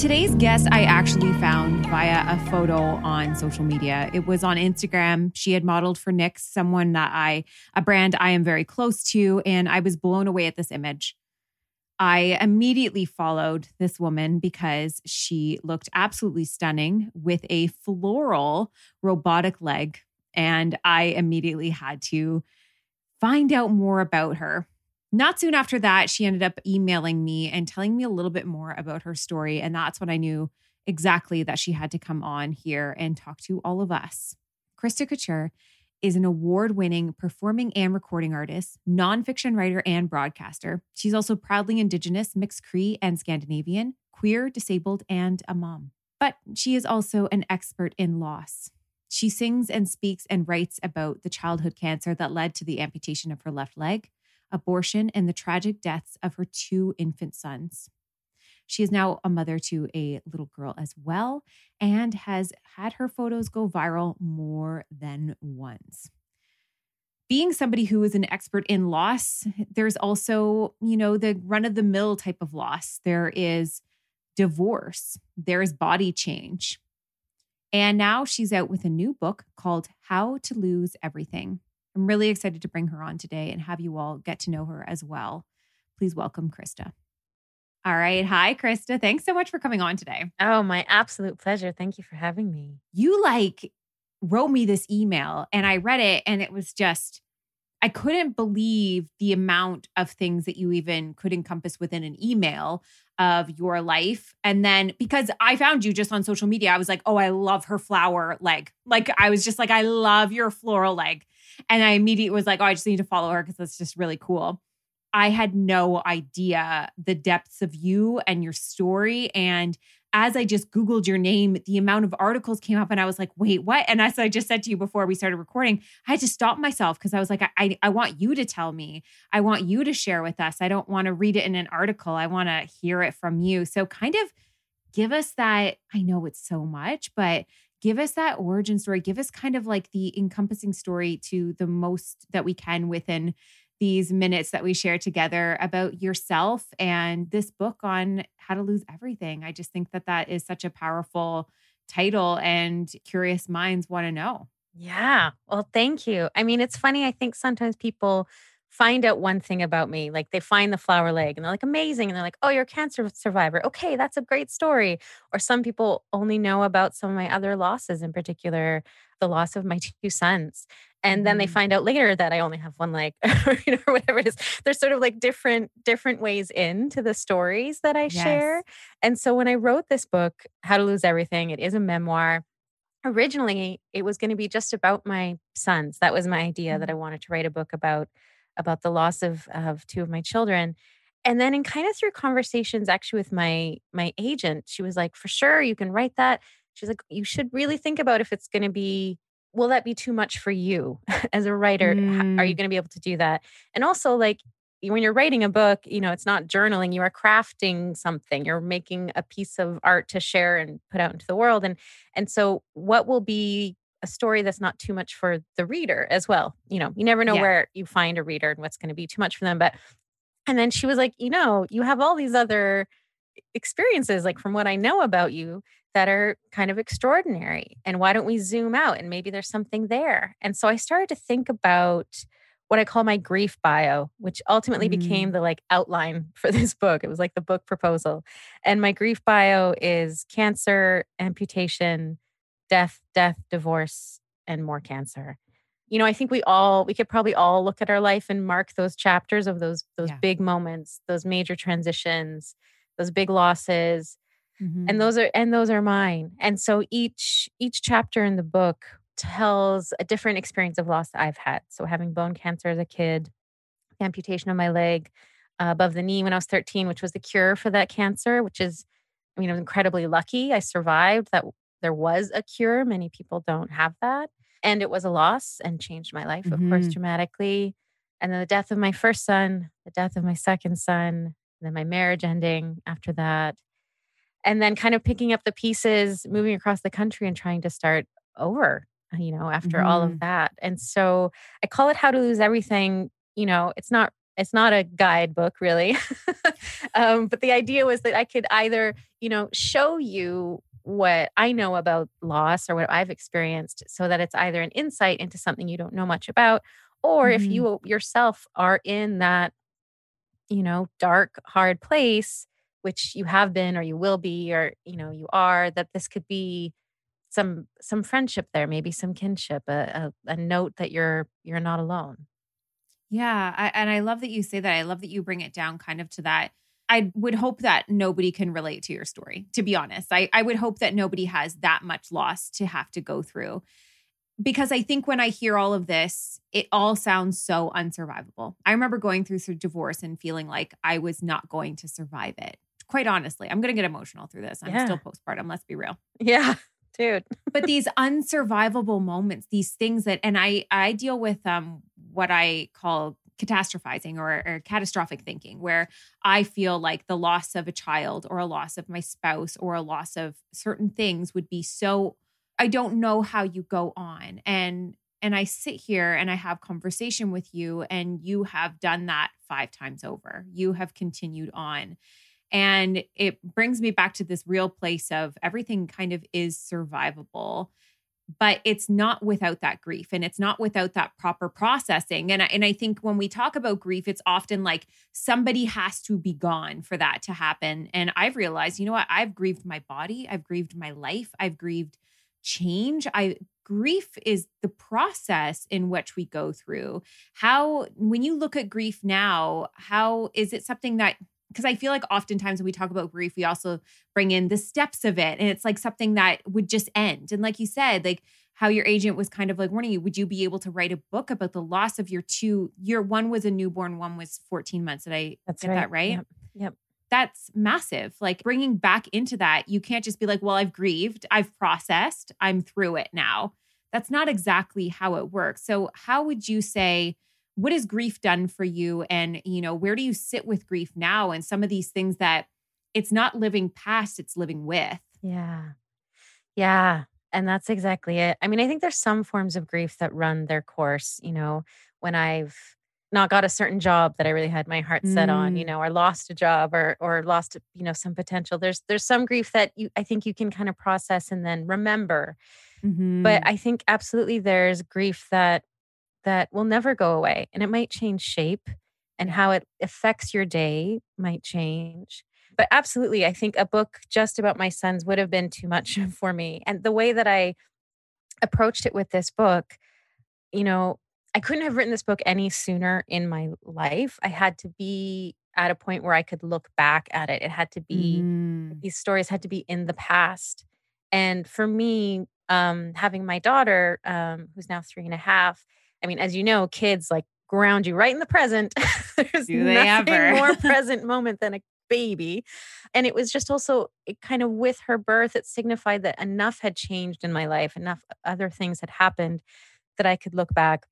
Today's guest, I actually found via a photo on social media. It was on Instagram. She had modeled for NYX, someone that I, a brand I am very close to, and I was blown away at this image. I immediately followed this woman because she looked absolutely stunning with a floral robotic leg. And I immediately had to find out more about her. Not soon after that, she ended up emailing me and telling me a little bit more about her story. And that's when I knew exactly that she had to come on here and talk to all of us. Christa Couture is an award winning performing and recording artist, nonfiction writer, and broadcaster. She's also proudly Indigenous, mixed Cree, and Scandinavian, queer, disabled, and a mom. But she is also an expert in loss. She sings and speaks and writes about the childhood cancer that led to the amputation of her left leg abortion, and the tragic deaths of her two infant sons. She is now a mother to a little girl as well and has had her photos go viral more than once. Being somebody who is an expert in loss, there's also, you know, the run of the mill type of loss. There is divorce, there is body change. And now she's out with a new book called How to Lose Everything. I'm really excited to bring her on today and have you all get to know her as well. Please welcome Christa. All right. Hi, Christa. Thanks so much for coming on today. Oh, my absolute pleasure. Thank you for having me. You like wrote me this email and I read it and it was just, I couldn't believe the amount of things that you even could encompass within an email of your life. And then because I found you just on social media, I was like, oh, I love her flower leg. Like, I was just like, I love your floral leg. And I immediately was like, oh, I just need to follow her because that's just really cool. I had no idea the depths of you and your story. And as I just Googled your name, the amount of articles came up and I was like, wait, what? And as I just said to you before we started recording, I had to stop myself because I was like, I, I, I, want you to tell me. I want you to share with us. I don't want to read it in an article. I want to hear it from you. So kind of give us that. I know it's so much, but give us that origin story. Give us kind of like the encompassing story to the most that we can within these minutes that we share together about yourself and this book on how to lose everything. I just think that that is such a powerful title and curious minds want to know. Yeah. Well, thank you. I mean, it's funny. I think sometimes people find out one thing about me. Like they find the flower leg and they're like, amazing. And they're like, oh, you're a cancer survivor. Okay, that's a great story. Or some people only know about some of my other losses, in particular, the loss of my two sons. And then they mm-hmm. find out later that I only have one leg, or, you know, or whatever it is. There's sort of like different different ways into the stories that I yes. share. And so when I wrote this book, How to Lose Everything, it is a memoir originally it was going to be just about my sons that was my idea that i mm-hmm. wanted to write a book about about the loss of of two of my children and then in kind of through conversations actually with my my agent she was like for sure you can write that she's like you should really think about if it's going to be will that be too much for you as a writer mm. are you mm. going to be able to do that and also like when you're writing a book, you know, it's not journaling, you are crafting something. You're making a piece of art to share and put out into the world. And and so what will be a story that's not too much for the reader as well. You know, you never know Yeah. where you find a reader and what's going to be too much for them. But and then she was like, you know, you have all these other experiences, like from what I know about you, that are kind of extraordinary. And why don't we zoom out and maybe there's something there? And so I started to think about what I call my grief bio, which ultimately mm. became the like outline for this book. It was like the book proposal. And my grief bio is cancer, amputation, death, death, divorce, and more cancer. You know, I think we all we could probably all look at our life and mark those chapters of those those Yeah. big moments, those major transitions, those big losses, Mhm. and those are and those are mine. And so each each chapter in the book tells a different experience of loss that I've had. So having bone cancer as a kid, amputation of my leg uh, above the knee when I was 13, which was the cure for that cancer, which is I mean, I was incredibly lucky. I survived that there was a cure. Many people don't have that. And it was a loss and changed my life, of course, Mhm. dramatically. And then the death of my first son, the death of my second son, and then my marriage ending after that. And then kind of picking up the pieces, moving across the country and trying to start over, you know, after all of that. And so I call it How to Lose Everything. You know, it's not it's not a guidebook really um, but the idea was that i could either you know show you what i know about loss or what i've experienced so that it's either an insight into something you don't know much about or if Mhm. you yourself are in that you know dark hard place which you have been or you will be or you know you are that this could be some some friendship there maybe some kinship a, a, a note that you're you're not alone Yeah. I, and I love that you say that. I love that you bring it down kind of to that. I would hope that nobody can relate to your story, to be honest. I, I would hope that nobody has that much loss to have to go through. Because I think when I hear all of this, it all sounds so unsurvivable. I remember going through through divorce and feeling like I was not going to survive it. Quite honestly, I'm going to get emotional through this. I'm Yeah. still postpartum, let's be real yeah dude but these unsurvivable moments these things that and i i deal with um what i call catastrophizing or, or catastrophic thinking where i feel like the loss of a child or a loss of my spouse or a loss of certain things would be so i don't know how you go on. And and i sit here and i have conversation with you and you have done that five times over. You have continued on. And it brings me back to this real place of everything kind of is survivable, but it's not without that grief and it's not without that proper processing. And I, and I think when we talk about grief, it's often like somebody has to be gone for that to happen. And I've realized, you know what? I've grieved my body, I've grieved my life, I've grieved change. I grief is the process in which we go through. How when you look at grief now, how is it something that because I feel like oftentimes when we talk about grief, we also bring in the steps of it. And it's like something that would just end. And like you said, like how your agent was kind of like warning you, would you be able to write a book about the loss of your two, your one was a newborn, one was 14 months. Did I That's get that right? Yep. Yep. That's massive. Like bringing back into that, you can't just be like, well, I've grieved, I've processed, I'm through it now. That's not exactly how it works. So, how would you say, what has grief done for you and you know where do you sit with grief now and some of these things that it's not living past it's living with Yeah. Yeah. And that's exactly it. I mean, I think there's some forms of grief that run their course, you know, when I've not got a certain job that I really had my heart set on, you Mm. know, or lost a job or or lost, you know, some potential. There's there's some grief that you I think you can kind of process and then remember. Mm. But I think absolutely there's grief that that will never go away and it might change shape and how it affects your day might change. But absolutely, I think a book just about my sons would have been too much for me. And the way that I approached it with this book, you know, I couldn't have written this book any sooner in my life. I had to be at a point where I could look back at it. It had to be Mm. these stories had to be in the past. And for me, um, having my daughter, um, who's now three and a half, I mean, as you know, kids like ground you right in the present. There's Do they nothing ever? more present moment than a baby. And it was just also it kind of with her birth, it signified that enough had changed in my life, enough other things had happened that I could look back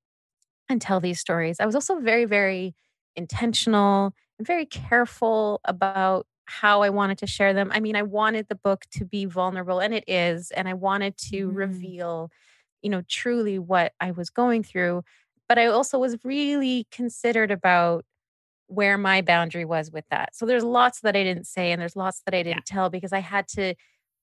and tell these stories. I was also very, very intentional and very careful about how I wanted to share them. I mean, I wanted the book to be vulnerable, and it is. And I wanted to Mhm. reveal, you know, truly what I was going through. But I also was really considered about where my boundary was with that. So there's lots that I didn't say, and there's lots that I didn't tell because I had to,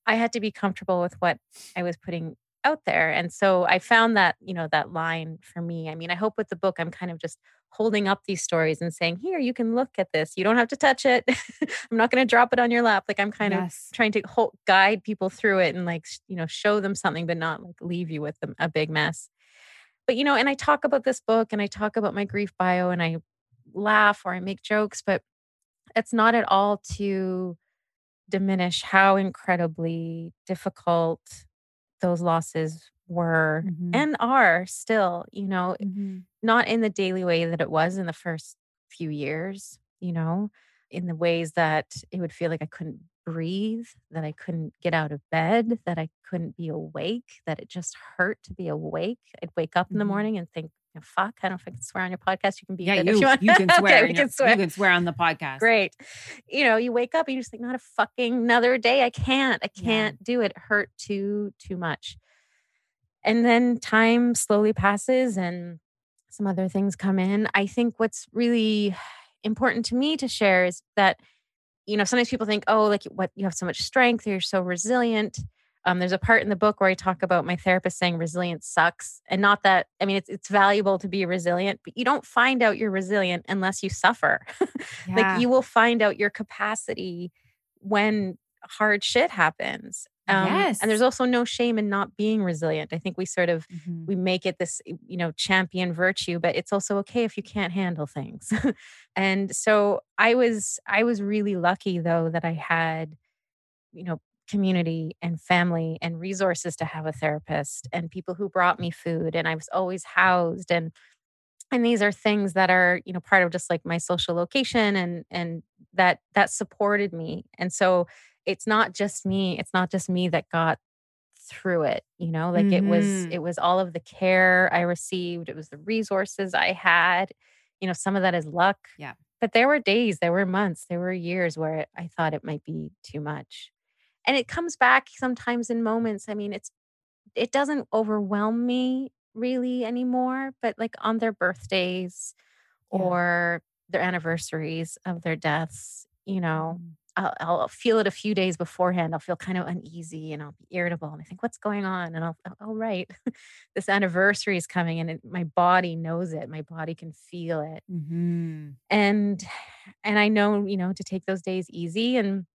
I had to be comfortable with what I was putting out there. And so I found that, you know, that line for me. I mean, I hope with the book, I'm kind of just holding up these stories and saying, here, you can look at this. You don't have to touch it. I'm not going to drop it on your lap. Like I'm kind of trying to hold, guide people through it and like, you know, show them something, but not like leave you with a big mess. But, you know, and I talk about this book and I talk about my grief bio and I laugh or I make jokes, but it's not at all to diminish how incredibly difficult those losses were Mhm. and are still, you know, Mhm. not in the daily way that it was in the first few years, you know, in the ways that it would feel like I couldn't breathe, that I couldn't get out of bed, that I couldn't be awake, that it just hurt to be awake. I'd wake up in the Mhm. morning and think, "Oh, fuck, I don't know if I can swear on your podcast. You can be Yeah, you, you you can swear. okay, we can swear. You can swear on the podcast. Great. You know, you wake up and you just think, not a fucking another day. I can't. I can't do it. It hurt too, too much. And then time slowly passes and some other things come in. I think what's really important to me to share is that, you know, sometimes people think, oh, like what you have so much strength, you're so resilient. Um, there's a part in the book where I talk about my therapist saying resilience sucks. And not that, I mean, it's it's valuable to be resilient, but you don't find out you're resilient unless you suffer. Yeah. like you will find out your capacity when hard shit happens. Um, Yes. And there's also no shame in not being resilient. I think we sort of Mhm. we make it this you know champion virtue but it's also okay if you can't handle things and so i was i was really lucky though that i had you know community and family and resources to have a therapist and people who brought me food and i was always housed and and these are things that are you know part of just like my social location and and that that supported me and so it's not just me it's not just me that got through it you know like it was Mhm. it was all of the care i received it was the resources i had you know some of that is luck Yeah. but there were days there were months there were years where i thought it might be too much and it comes back sometimes in moments i mean it's it doesn't overwhelm me really anymore but like on their birthdays Yeah. or their anniversaries of their deaths you know Mhm. I'll, I'll feel it a few days beforehand. I'll feel kind of uneasy and I'll be irritable. And I think, what's going on? And I'll, oh, right, this anniversary is coming and it, my body knows it. My body can feel it. Mhm. And, and I know, you know, to take those days easy. And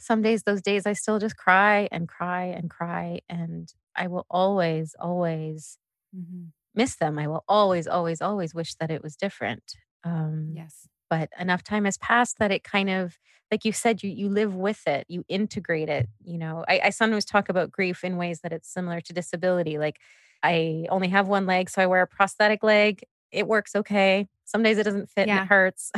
some days, those days, I still just cry and cry and cry. And I will always, always Mhm. miss them. I will always, always, always wish that it was different. Um, Yes. But enough time has passed that it kind of like you said you you live with it you integrate it you know? I, I sometimes talk about grief in ways that it's similar to disability like i only have one leg so i wear a prosthetic leg. It works okay. Some days it doesn't fit and it hurts.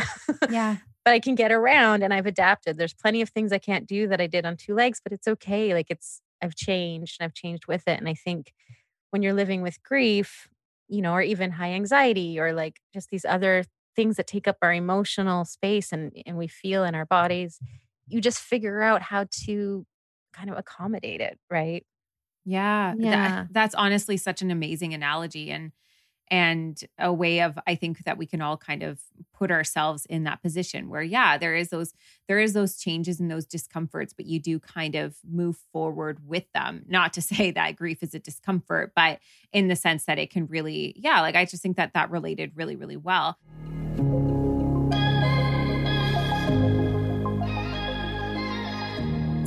Yeah. but i can get around and i've adapted. There's plenty of things i can't do that i did on two legs but it's okay like it's i've changed and i've changed with it and i think when you're living with grief you know or even high anxiety or like just these other things that take up our emotional space and and we feel in our bodies you just figure out how to kind of accommodate it right Yeah. that- Yeah. that's honestly such an amazing analogy and and a way of I think that we can all kind of put ourselves in that position where yeah, there is those there is those changes and those discomforts, but you do kind of move forward with them. Not to say that grief is a discomfort, but in the sense that it can really yeah, like I just think that that related really really well.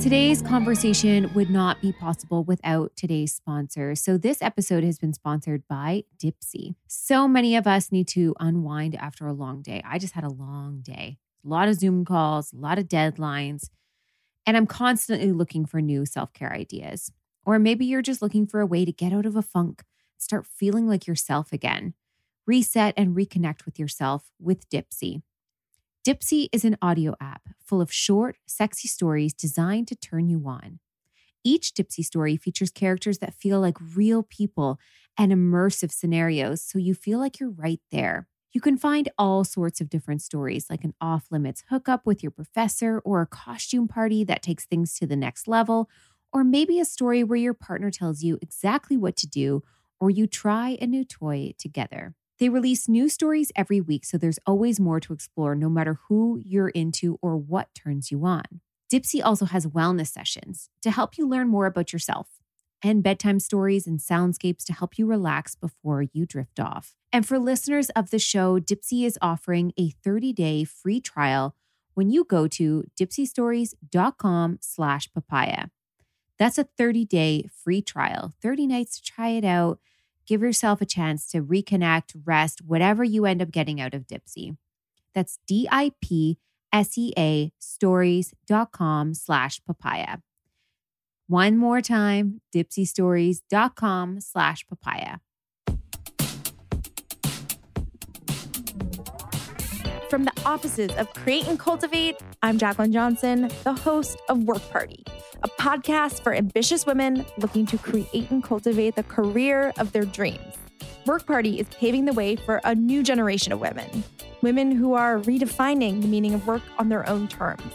Today's conversation would not be possible without today's sponsor. So, this episode has been sponsored by Dipsea. So many of us need to unwind after a long day. I just had a long day, a lot of Zoom calls, a lot of deadlines, and I'm constantly looking for new self care ideas. Or maybe you're just looking for a way to get out of a funk, start feeling like yourself again, reset and reconnect with yourself with Dipsea. Dipsea is an audio app full of short, sexy stories designed to turn you on. Each Dipsea story features characters that feel like real people and immersive scenarios, so you feel like you're right there. You can find all sorts of different stories, like an off limits hookup with your professor, or a costume party that takes things to the next level, or maybe a story where your partner tells you exactly what to do, or you try a new toy together. They release new stories every week, so there's always more to explore no matter who you're into or what turns you on. Dipsea also has wellness sessions to help you learn more about yourself and bedtime stories and soundscapes to help you relax before you drift off. And for listeners of the show, Dipsea is offering a 30-day free trial when you go to dipseastories.com slash papaya. That's a 30-day free trial, 30 nights to try it out. Give yourself a chance to reconnect, rest, whatever you end up getting out of Dipsea. That's D-I-P-S-E-A stories.com slash papaya. One more time, dipseastories.com slash papaya. From the offices of Create and Cultivate, I'm Jacqueline Johnson, the host of Work Party, a podcast for ambitious women looking to create and cultivate the career of their dreams. Work Party is paving the way for a new generation of women, women who are redefining the meaning of work on their own terms.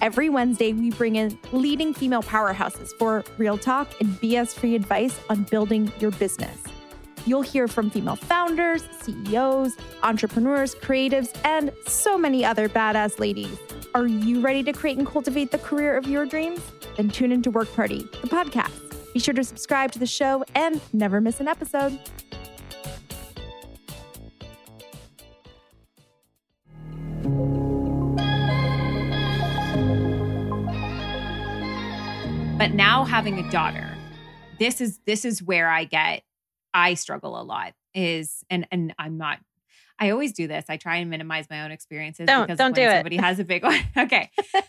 Every Wednesday, we bring in leading female powerhouses for real talk and BS free advice on building your business. You'll hear from female founders, CEOs, entrepreneurs, creatives, and so many other badass ladies. Are you ready to create and cultivate the career of your dreams? Then tune into Work Party, the podcast. Be sure to subscribe to the show and never miss an episode. But now having a daughter, this is this is where I get I struggle a lot is and and I'm not I always do this. I try and minimize my own experiences Don't- because don't do it. somebody has a big one. okay.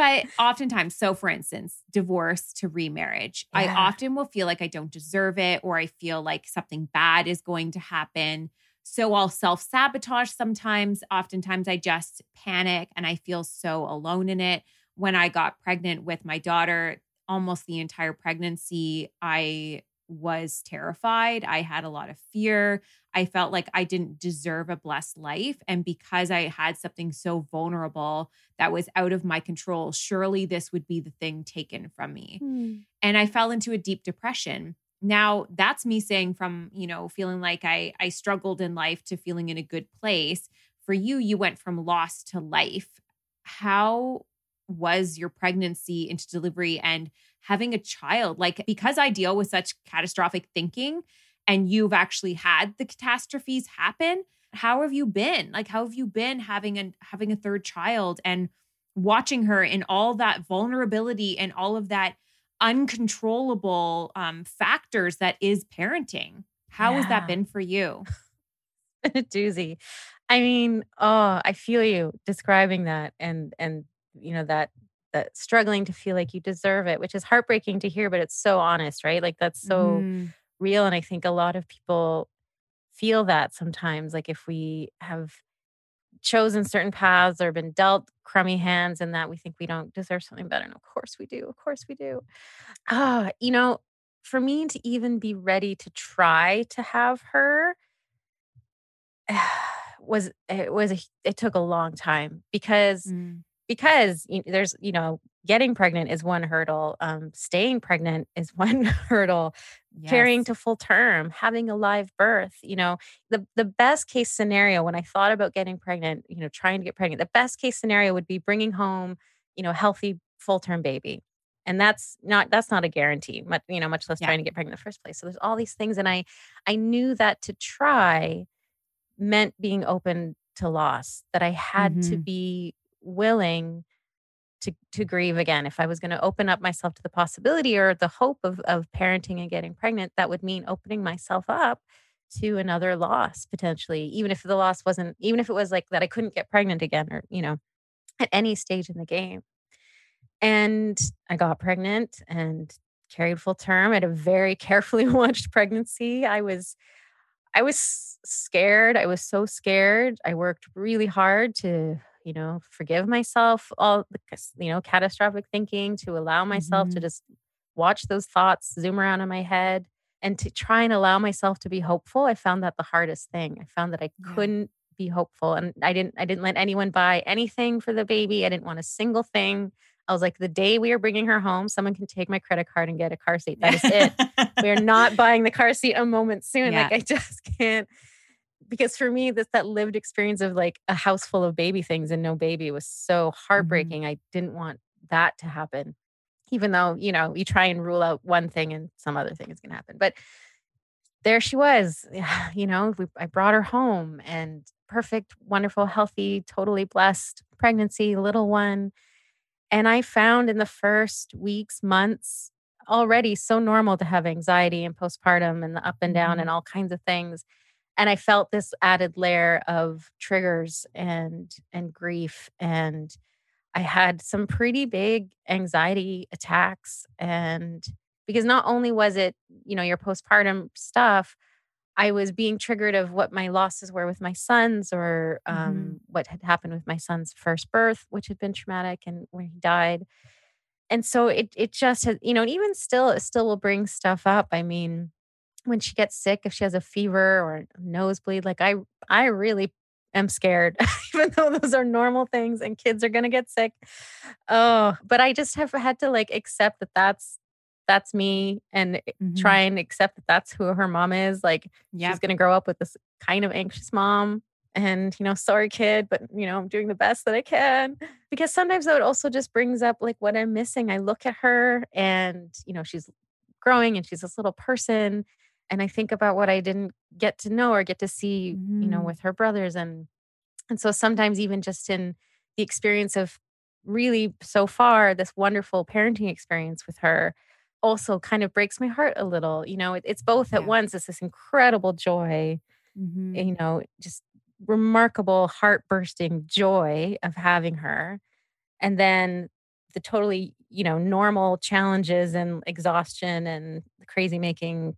But oftentimes, so for instance, divorce to remarriage, I often will feel like I don't deserve it or I feel like something bad is going to happen. So I'll self sabotage sometimes. Oftentimes, I just panic and I feel so alone in it. When I got pregnant with my daughter, almost the entire pregnancy, I was terrified. I had a lot of fear. I felt like I didn't deserve a blessed life. And because I had something so vulnerable that was out of my control, surely this would be the thing taken from me. Hmm. And I fell into a deep depression. Now, that's me saying from, you know, feeling like I I struggled in life to feeling in a good place. For you, you went from loss to life. How was your pregnancy into delivery and having a child? Like, because I deal with such catastrophic thinking and you've actually had the catastrophes happen, how have you been? Like, how have you been having a having a third child and watching her in all that vulnerability and all of that uncontrollable um, factors that is parenting? How has that been for you? a doozy. I mean, oh, I feel you describing that and and you know that that struggling to feel like you deserve it, which is heartbreaking to hear, but it's so honest, right? Like that's so Mm, real and I think a lot of people feel that sometimes like if we have chosen certain paths or been dealt crummy hands and that we think we don't deserve something better and of course we do of course we do. Ah you know for me to even be ready to try to have her was it was a, it took a long time because mm, because there's you know getting pregnant is one hurdle um staying pregnant is one hurdle carrying to full term having a live birth you know the the best case scenario when i thought about getting pregnant you know trying to get pregnant the best case scenario would be bringing home you know healthy full term baby and that's not that's not a guarantee much you know much less Yeah. trying to get pregnant in the first place so there's all these things and i i knew that to try meant being open to loss that i had to Mhm. be willing to to grieve again. If i was going to open up myself to the possibility or the hope of of parenting and getting pregnant that would mean opening myself up to another loss potentially even if the loss wasn't even if it was like that i couldn't get pregnant again or you know at any stage in the game. And i got pregnant and carried full term had a very carefully watched pregnancy. I was i was scared. I was so scared. I worked really hard to you know forgive myself all the you know catastrophic thinking to allow myself to Mhm. just watch those thoughts zoom around in my head and to try and allow myself to be hopeful i found that the hardest thing i found that i Yeah. couldn't be hopeful. And I didn't I didn't let anyone buy anything for the baby. I didn't want a single thing. I was like, the day we are bringing her home, someone can take my credit card and get a car seat. That is it. we are not buying the car seat a moment soon. Yeah. Like I just can't because for me, this that lived experience of like a house full of baby things and no baby was so mm-hmm. heartbreaking. I didn't want that to happen. Even though, you know, you try and rule out one thing and some other thing is gonna happen. But there she was. You know, we, I brought her home and perfect, wonderful, healthy, totally blessed pregnancy, little one. And I found in the first weeks, months, already so normal to have anxiety and postpartum and the up and down and mm-hmm. all kinds of things. And I felt this added layer of triggers and and grief and I had some pretty big anxiety attacks and because not only was it, you know, your postpartum stuff, I was being triggered of what my losses were with my sons or um, Mhm. what had happened with my son's first birth, which had been traumatic and where he died. And so it it just has, you know, and even still, it still will bring stuff up. I mean, when she gets sick, if she has a fever or a nosebleed, like I I really am scared, even though those are normal things and kids are gonna get sick. Oh, but I just have had to like accept that that's that's me and Mhm. try and accept that that's who her mom is. Like Yeah. she's going to grow up with this kind of anxious mom and you know sorry kid but you know i'm doing the best that i can because sometimes it also just brings up like what i'm missing i look at her and you know she's growing and she's this little person and i think about what i didn't get to know or get to see you know Mhm. with her brothers and and so sometimes even just in the experience of really so far this wonderful parenting experience with her also kind of breaks my heart a little you know it, it's both at Yeah. once it's this incredible joy Mhm. you know, just remarkable heart bursting joy of having her. And then the totally, you know, normal challenges and exhaustion and crazy making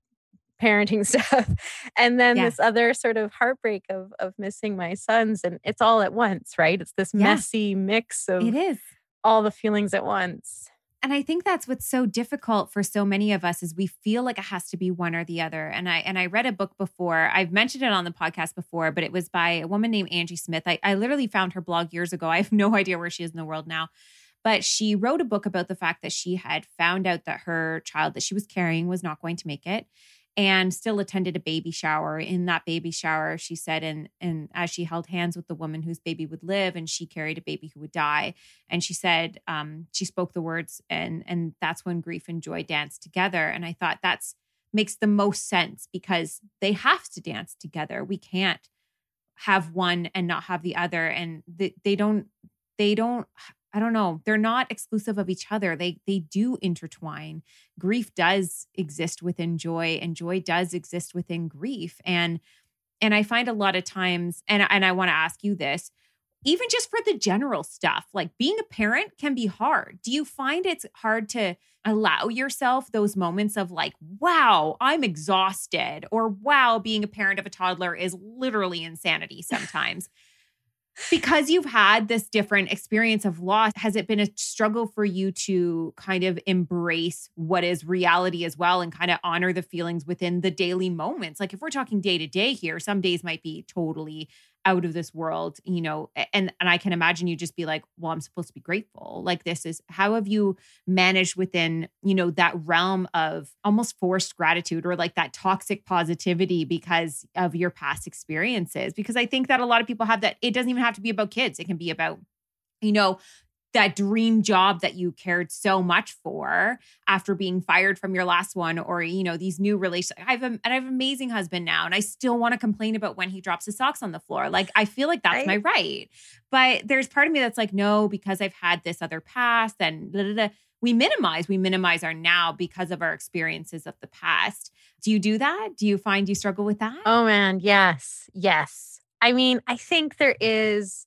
parenting stuff. And then Yeah. this other sort of heartbreak of of missing my sons. And it's all at once, right? It's this Yeah. messy mix of It is. all the feelings at once. and i think that's what's so difficult for so many of us is we feel like it has to be one or the other and i and i read a book before i've mentioned it on the podcast before but it was by a woman named angie smith i, I literally found her blog years ago i have no idea where she is in the world now but she wrote a book about the fact that she had found out that her child that she was carrying was not going to make it and still attended a baby shower. In that baby shower she said and and as she held hands with the woman whose baby would live and she carried a baby who would die and she said um, she spoke the words and and that's when grief and joy danced together. And i thought that's makes the most sense because they have to dance together. We can't have one and not have the other and they, they don't they don't i don't know they're not exclusive of each other they they do intertwine. Grief does exist within joy and joy does exist within grief and and i find a lot of times and and i want to ask you this even just for the general stuff like being a parent can be hard. Do you find it's hard to allow yourself those moments of like wow i'm exhausted or wow being a parent of a toddler is literally insanity sometimes because you've had this different experience of loss has it been a struggle for you to kind of embrace what is reality as well and kind of honor the feelings within the daily moments? Like if we're talking day to day here some days might be totally out of this world you know and and i can imagine you just be like well i'm supposed to be grateful. Like this is how have you managed within you know that realm of almost forced gratitude or like that toxic positivity because of your past experiences? Because i think that a lot of people have that it doesn't even have to be about kids it can be about you know that dream job that you cared so much for after being fired from your last one or you know these new relationships i have a, and i have an amazing husband now and i still want to complain about when he drops his socks on the floor like i feel like that's my right but there's part of me that's like no because i've had this other past and da, da, da. we minimize we minimize our now because of our experiences of the past do you do that do you find you struggle with that Oh man, yes. Yes. I mean, I think there is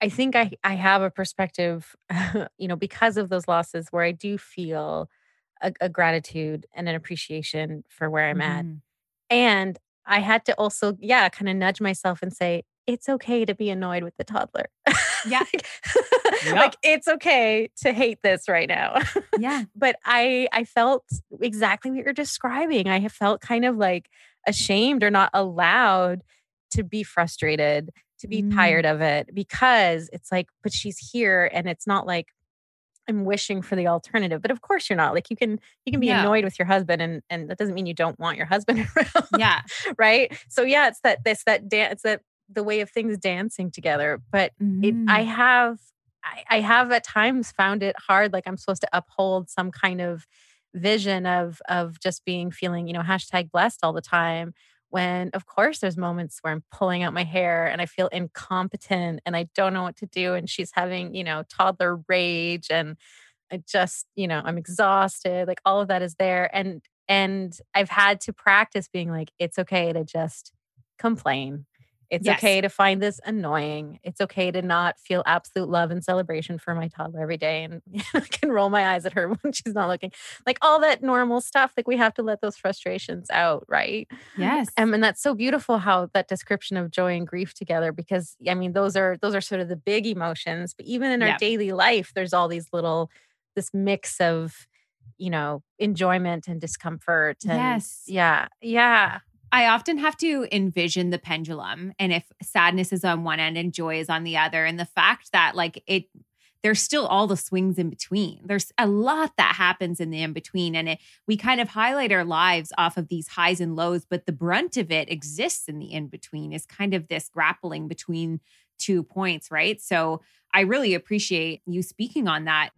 I think I I have a perspective, you know, because of those losses where I do feel a, a gratitude and an appreciation for where I'm at. Mhm. And I had to also, yeah, kind of nudge myself and say, it's okay to be annoyed with the toddler. Yeah. like, Yep. like, it's okay to hate this right now. yeah but I I felt exactly what you're describing. I have felt kind of like ashamed or not allowed to be frustrated, to be Mm. tired of it because it's like, but she's here and it's not like I'm wishing for the alternative. But of course you're not. Like you can you can be No. annoyed with your husband and and that doesn't mean you don't want your husband around. Yeah. right? So yeah, it's that this that dance it's that the way of things dancing together. But it Mhm. I have I, I have at times found it hard like i'm supposed to uphold some kind of vision of of just being feeling you know hashtag blessed all the time when of course there's moments where i'm pulling out my hair and i feel incompetent and i don't know what to do and she's having you know toddler rage and i just you know i'm exhausted like all of that is there and and i've had to practice being like it's okay to just complain it's Yes. okay to find this annoying. It's okay to not feel absolute love and celebration for my toddler every day and I can roll my eyes at her when she's not looking. Like all that normal stuff. Like we have to let those frustrations out, right? Yes. Um, and that's so beautiful how that description of joy and grief together because I mean those are those are sort of the big emotions, but even in our Yep. daily life there's all these little this mix of you know enjoyment and discomfort and Yes. yeah yeah I often have to envision the pendulum and if sadness is on one end and joy is on the other. And the fact that, like, it, there's still all the swings in between. There's a lot that happens in the in between. And it, we kind of highlight our lives off of these highs and lows, but the brunt of it exists in the in between, is kind of this grappling between two points, right? So I really appreciate you speaking on that.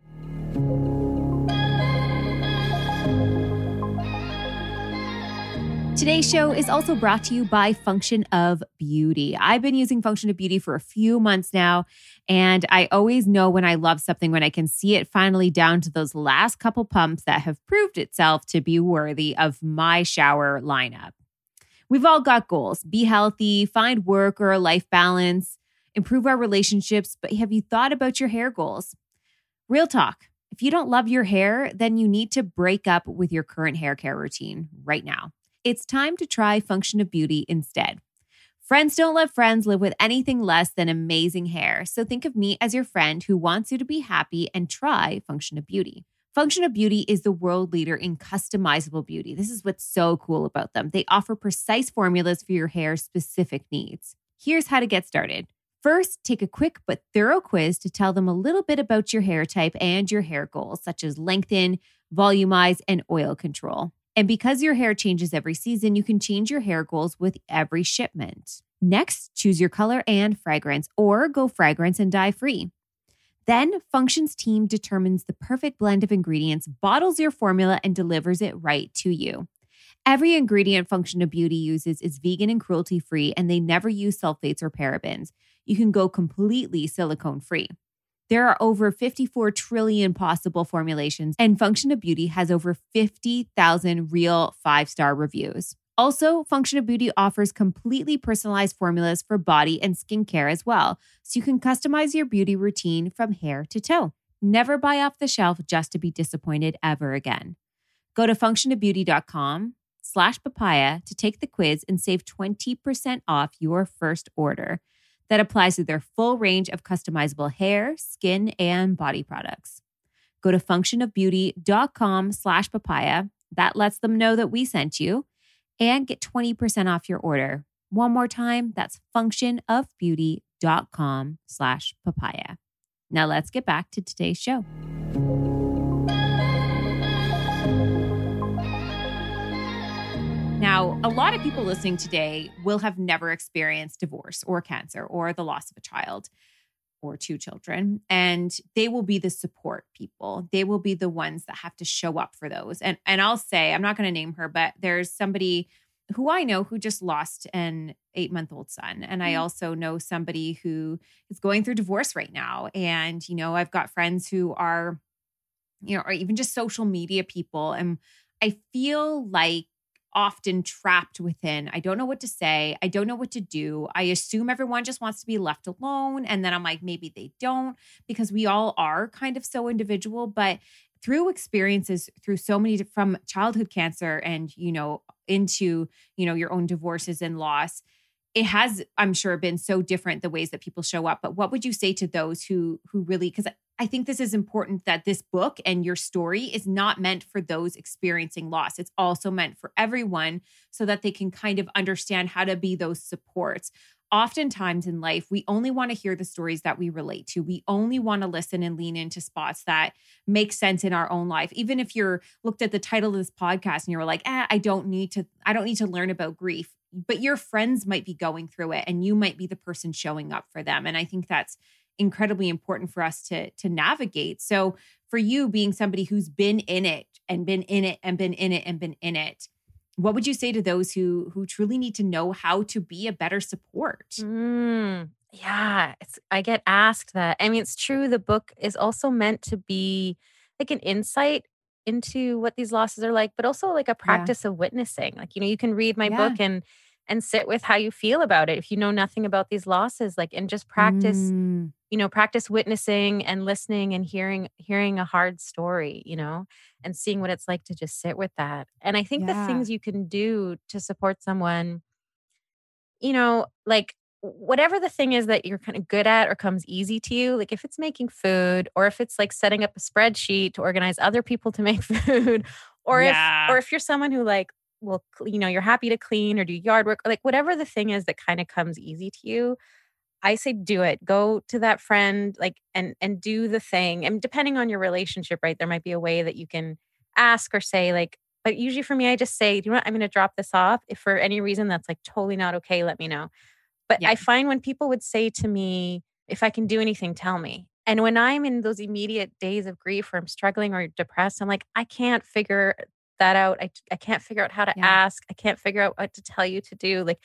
Today's show is also brought to you by Function of Beauty. I've been using Function of Beauty for a few months now, and I always know when I love something when I can see it finally down to those last couple pumps that have proved itself to be worthy of my shower lineup. We've all got goals be healthy, find work or a life balance, improve our relationships, but have you thought about your hair goals? Real talk. If you don't love your hair, then you need to break up with your current hair care routine right now. It's time to try Function of Beauty instead. Friends don't let friends live with anything less than amazing hair. So think of me as your friend who wants you to be happy and try Function of Beauty. Function of Beauty is the world leader in customizable beauty. This is what's so cool about them. They offer precise formulas for your hair's specific needs. Here's how to get started. First, take a quick but thorough quiz to tell them a little bit about your hair type and your hair goals, such as lengthen, volumize, and oil control. And because your hair changes every season, you can change your hair goals with every shipment. Next, choose your color and fragrance, or go fragrance and dye free. Then, Functions team determines the perfect blend of ingredients, bottles your formula, and delivers it right to you. Every ingredient Function of Beauty uses is vegan and cruelty free, and they never use sulfates or parabens. You can go completely silicone free. There are over 54 trillion possible formulations, and Function of Beauty has over 50,000 real five star reviews. Also, Function of Beauty offers completely personalized formulas for body and skincare as well, so you can customize your beauty routine from hair to toe. Never buy off the shelf just to be disappointed ever again. Go to functionofbeauty.com slash papaya to take the quiz and save 20% off your first order. That applies to their full range of customizable hair, skin, and body products. Go to functionofbeauty.com slash papaya. That lets them know that we sent you and get 20% off your order. One more time, that's functionofbeauty.com slash papaya. Now let's get back to today's show. Now, a lot of people listening today will have never experienced divorce or cancer or the loss of a child or two children. And they will be the support people. They will be the ones that have to show up for those. And and I'll say, I'm not going to name her, but there's somebody who I know who just lost an eight month old son. And I mm. also know somebody who is going through divorce right now. And, you know, I've got friends who are, you know, or even just social media people. And I feel like often trapped within I don't know what to say. I don't know what to do. I assume everyone just wants to be left alone. And then I'm like, maybe they don't because we all are kind of so individual. But through experiences, through so many from childhood cancer and, you know, into, you know, your own divorces and loss, it has i'm sure been so different the ways that people show up but what would you say to those who who really because i think this is important that this book and your story is not meant for those experiencing loss it's also meant for everyone so that they can kind of understand how to be those supports oftentimes in life, we only want to hear the stories that we relate to. We only want to listen and lean into spots that make sense in our own life. Even if you're looked at the title of this podcast and you're like, eh, I don't need to, I don't need to learn about grief. But your friends might be going through it and you might be the person showing up for them. And I think that's incredibly important for us to to navigate. So for you being somebody who's been in it and been in it and been in it and been in it, what would you say to those who who truly need to know how to be a better support mm, yeah it's i get asked that i mean it's true the book is also meant to be like an insight into what these losses are like but also like a practice yeah. of witnessing like you know you can read my yeah. book and and sit with how you feel about it if you know nothing about these losses like and just practice mm. you know practice witnessing and listening and hearing hearing a hard story you know and seeing what it's like to just sit with that and i think yeah. the things you can do to support someone you know like whatever the thing is that you're kind of good at or comes easy to you like if it's making food or if it's like setting up a spreadsheet to organize other people to make food or yeah. if or if you're someone who like will you know you're happy to clean or do yard work or like whatever the thing is that kind of comes easy to you i say do it go to that friend like and and do the thing and depending on your relationship right there might be a way that you can ask or say like but usually for me i just say do you know what? I'm going to drop this off if for any reason that's like totally not okay let me know. But yeah. i find when people would say to me if i can do anything tell me. And when I'm in those immediate days of grief or I'm struggling or depressed, I'm like, I can't figure that out. I, I can't figure out how to yeah. ask. I can't figure out what to tell you to do. Like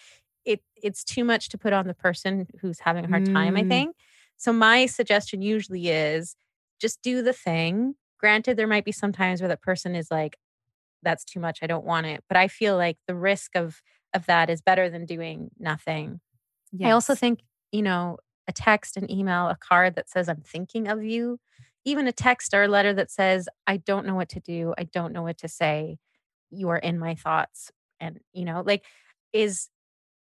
it it's too much to put on the person who's having a hard mm. time, I mm. think. So my suggestion usually is just do the thing. Granted, there might be some times where that person is like, that's too much. I don't want it. But I feel like the risk of of that is better than doing nothing. Yes. I also think, you know, a text, an email, a card that says, I'm thinking of you even a text or a letter that says, I don't know what to do. I don't know what to say. You are in my thoughts. And, you know, like is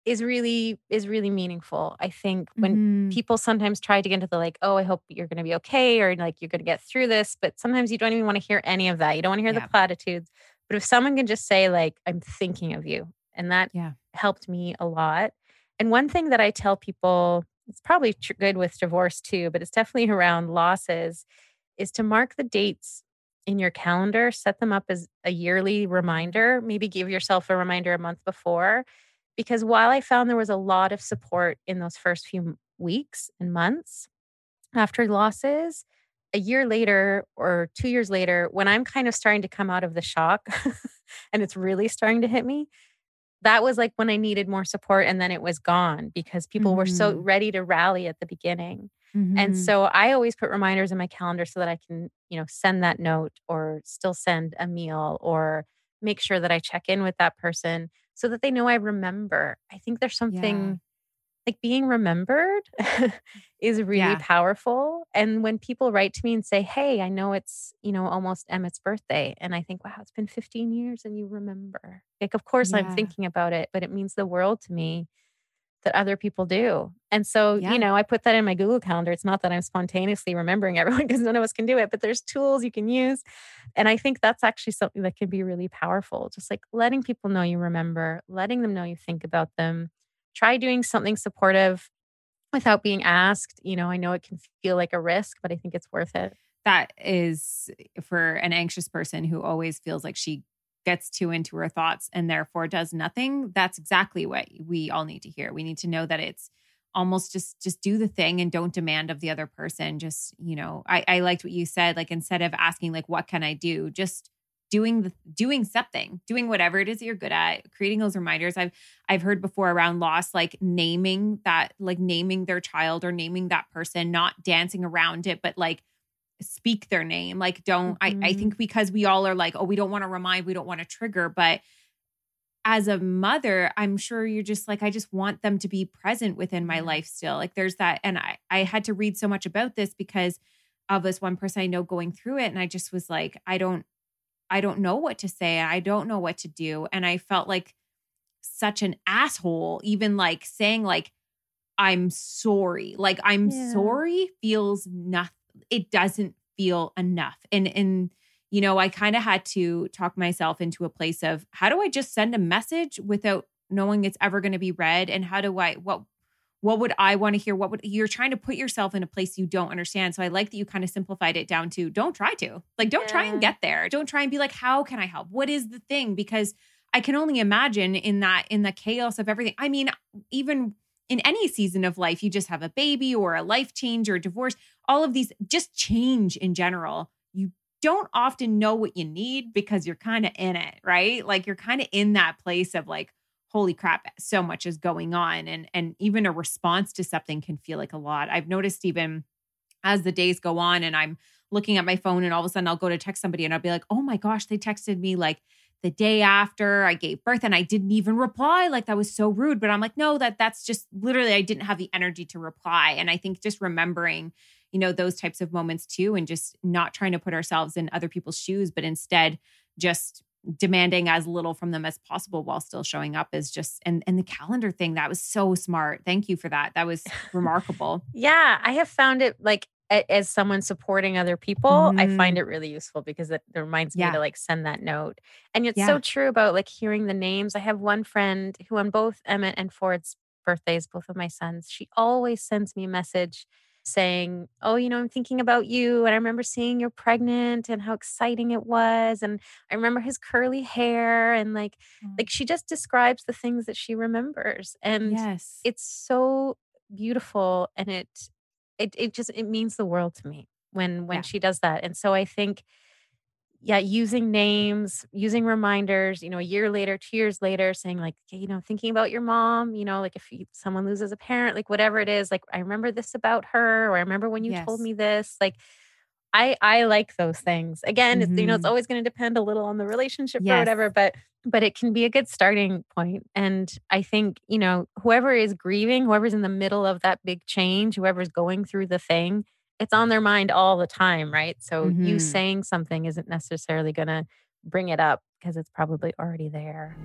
is really is really meaningful. I think when mm-hmm. people sometimes try to get into the like, oh, I hope you're gonna be okay, or like you're gonna get through this, but sometimes you don't even want to hear any of that. You don't want to hear yeah. the platitudes. But if someone can just say, like, I'm thinking of you, and that yeah. helped me a lot. And one thing that I tell people it's probably tr- good with divorce too, but it's definitely around losses, is to mark the dates in your calendar, set them up as a yearly reminder, maybe give yourself a reminder a month before. Because while I found there was a lot of support in those first few weeks and months after losses, a year later or two years later, when I'm kind of starting to come out of the shock and it's really starting to hit me, that was like when I needed more support and then it was gone because people mm-hmm. were so mm-hmm. ready to rally at the beginning. Mm-hmm. And so I always put reminders in my calendar so that I can, you know, send that note or still send a meal or make sure that I check in with that person so that they know I remember. I think there's something like being remembered is really yeah. powerful and when people write to me and say hey i know it's you know almost emmett's birthday and i think wow it's been 15 years and you remember like of course yeah. i'm thinking about it but it means the world to me that other people do and so yeah. you know i put that in my google calendar it's not that i'm spontaneously remembering everyone because none of us can do it but there's tools you can use and i think that's actually something that can be really powerful just like letting people know you remember letting them know you think about them try doing something supportive without being asked. You know, I know it can feel like a risk, but I think it's worth it. That is eh, for an anxious person who always feels like she gets too into her thoughts and therefore does nothing. That's exactly what we all need to hear. We need to know that it's almost just just do the thing and don't demand of the other person just you know i i liked what you said like instead of asking like what can i do just doing the doing something doing whatever it is that you're good at creating those reminders. I've i've heard before around loss like naming that like naming their child or naming that person not dancing around it but like speak their name. Like don't mm-hmm. I, I think because we all are like oh we don't want to remind we don't want to trigger but as a mother i'm sure you're just like i just want them to be present within my life still. Like there's that and i i had to read so much about this because of this one person i know going through it and i just was like i don't I don't know what to say. I don't know what to do. And I felt like such an asshole, even like saying, like, I'm sorry. Like, I'm yeah. sorry feels nothing. It doesn't feel enough. And, and, you know, I kind of had to talk myself into a place of how do I just send a message without knowing it's ever going to be read? And how do I, what, what would I want to hear? What would you're trying to put yourself in a place you don't understand. So I like that you kind of simplified it down to don't try to. Like don't try and get there. Don't try and be like how can I help? What is the thing? Because I can only imagine in that in the chaos of everything. I mean, even in any season of life, you just have a baby or a life change or a divorce, all of these just change in general. You don't often know what you need because you're kind of in it, right? Like you're kind of in that place of like, holy crap, so much is going on. And and even a response to something can feel like a lot. I've noticed even as the days go on and I'm looking at my phone and all of a sudden I'll go to text somebody and I'll be like, oh my gosh, they texted me like the day after I gave birth and I didn't even reply. Like that was so rude. But I'm like, no, that that's just literally I didn't have the energy to reply. And I think just remembering, you know, those types of moments too, and just not trying to put ourselves in other people's shoes, but instead just demanding as little from them as possible while still showing up is just and and the calendar thing that was so smart. Thank you for that. That was remarkable. Yeah, I have found it like as someone supporting other people, I find Mm. it really useful because it, reminds me to like send that note. And it's Yeah. so true about like hearing the names. I have one friend who on both Emmett and Ford's birthdays, both of my sons, she always sends me a message saying, "Oh, you know, I'm thinking about you and I remember seeing you're pregnant and how exciting it was and I remember his curly hair and like mm. like she just describes the things that she remembers and yes. it's so beautiful and it it it just it means the world to me when when Yeah. she does that and so i think yeah using names using reminders you know a year later two years later saying like "Okay, you know thinking about your mom you know like if you, someone loses a parent like whatever it is like i remember this about her or i remember when you told me this like i i like those things. Again it's, you know it's Mhm. always going to depend a little on the relationship or whatever but but it can be a good starting point and i think you know whoever is grieving whoever's in the middle of that big change whoever's going through the thing it's on their mind all the time right so you Mhm. saying something isn't necessarily going to bring it up because it's probably already there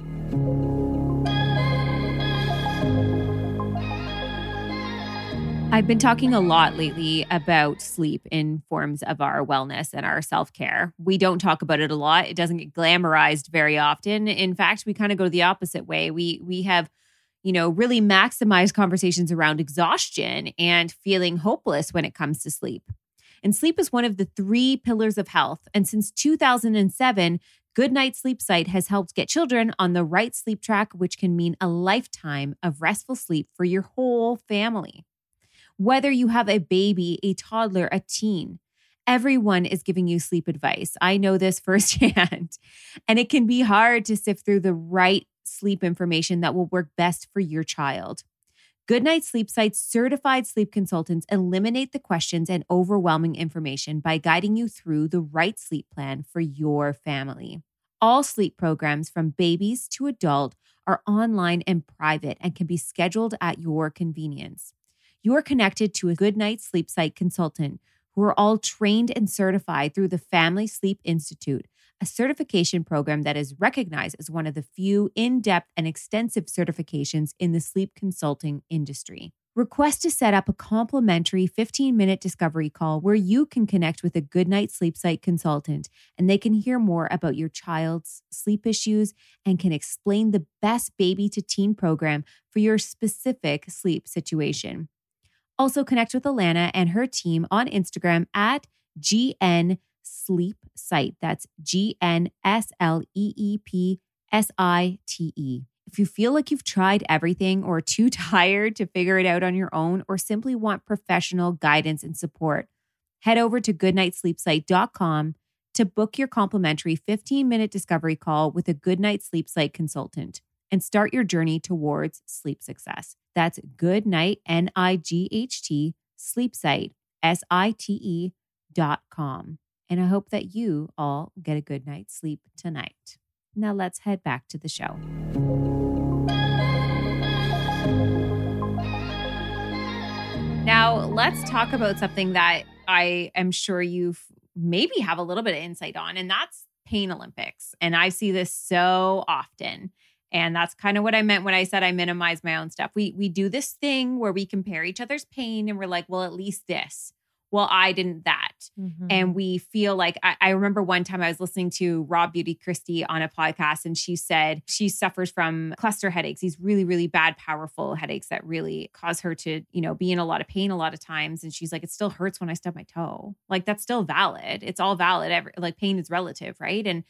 I've been talking a lot lately about sleep in forms of our wellness and our self care. We don't talk about it a lot. It doesn't get glamorized very often. In fact, we kind of go the opposite way. We we have, you know, really maximize conversations around exhaustion and feeling hopeless when it comes to sleep. And sleep is one of the three pillars of health. And since 2007, Good Night Sleep Site has helped get children on the right sleep track, which can mean a lifetime of restful sleep for your whole family. Whether you have a baby, a toddler, a teen, everyone is giving you sleep advice. I know this firsthand. And it can be hard to sift through the right sleep information that will work best for your child. Goodnight Sleep Site's certified sleep consultants eliminate the questions and overwhelming information by guiding you through the right sleep plan for your family. All sleep programs from babies to adult are online and private and can be scheduled at your convenience. You are connected to a Goodnight Sleep Site consultant who are all trained and certified through the Family Sleep Institute, a certification program that is recognized as one of the few in depth and extensive certifications in the sleep consulting industry. Request to set up a complimentary 15 minute discovery call where you can connect with a good night Sleep Site consultant and they can hear more about your child's sleep issues and can explain the best baby to teen program for your specific sleep situation. Also, connect with Alana and her team on Instagram at GN Sleep Site. That's G N S L E E P S I T E. If you feel like you've tried everything or are too tired to figure it out on your own or simply want professional guidance and support, head over to goodnightsleepsite.com to book your complimentary 15 minute discovery call with a Goodnight Sleep Site consultant and start your journey towards sleep success. That's Goodnight, N I G H T, Sleep Site, S I T E dot com. And I hope that you all get a good night's sleep tonight. Now let's head back to the show. Now, let's talk about something that I am sure you maybe have a little bit of insight on, and that's Pain Olympics. And I see this so often. And that's kind of what I meant when I said I minimize my own stuff. We we do this thing where we compare each other's pain and we're like, well, at least this. well, I didn't that. Mm-hmm. And we feel like I, I, remember one time I was listening to Rob Beauty Christie on a podcast, and she said she suffers from cluster headaches, these really, really bad, powerful headaches that really cause her to, you know, be in a lot of pain a lot of times. And she's like, it still hurts when I stub my toe. Like that's still valid. It's all valid. Every, like pain is relative, right? And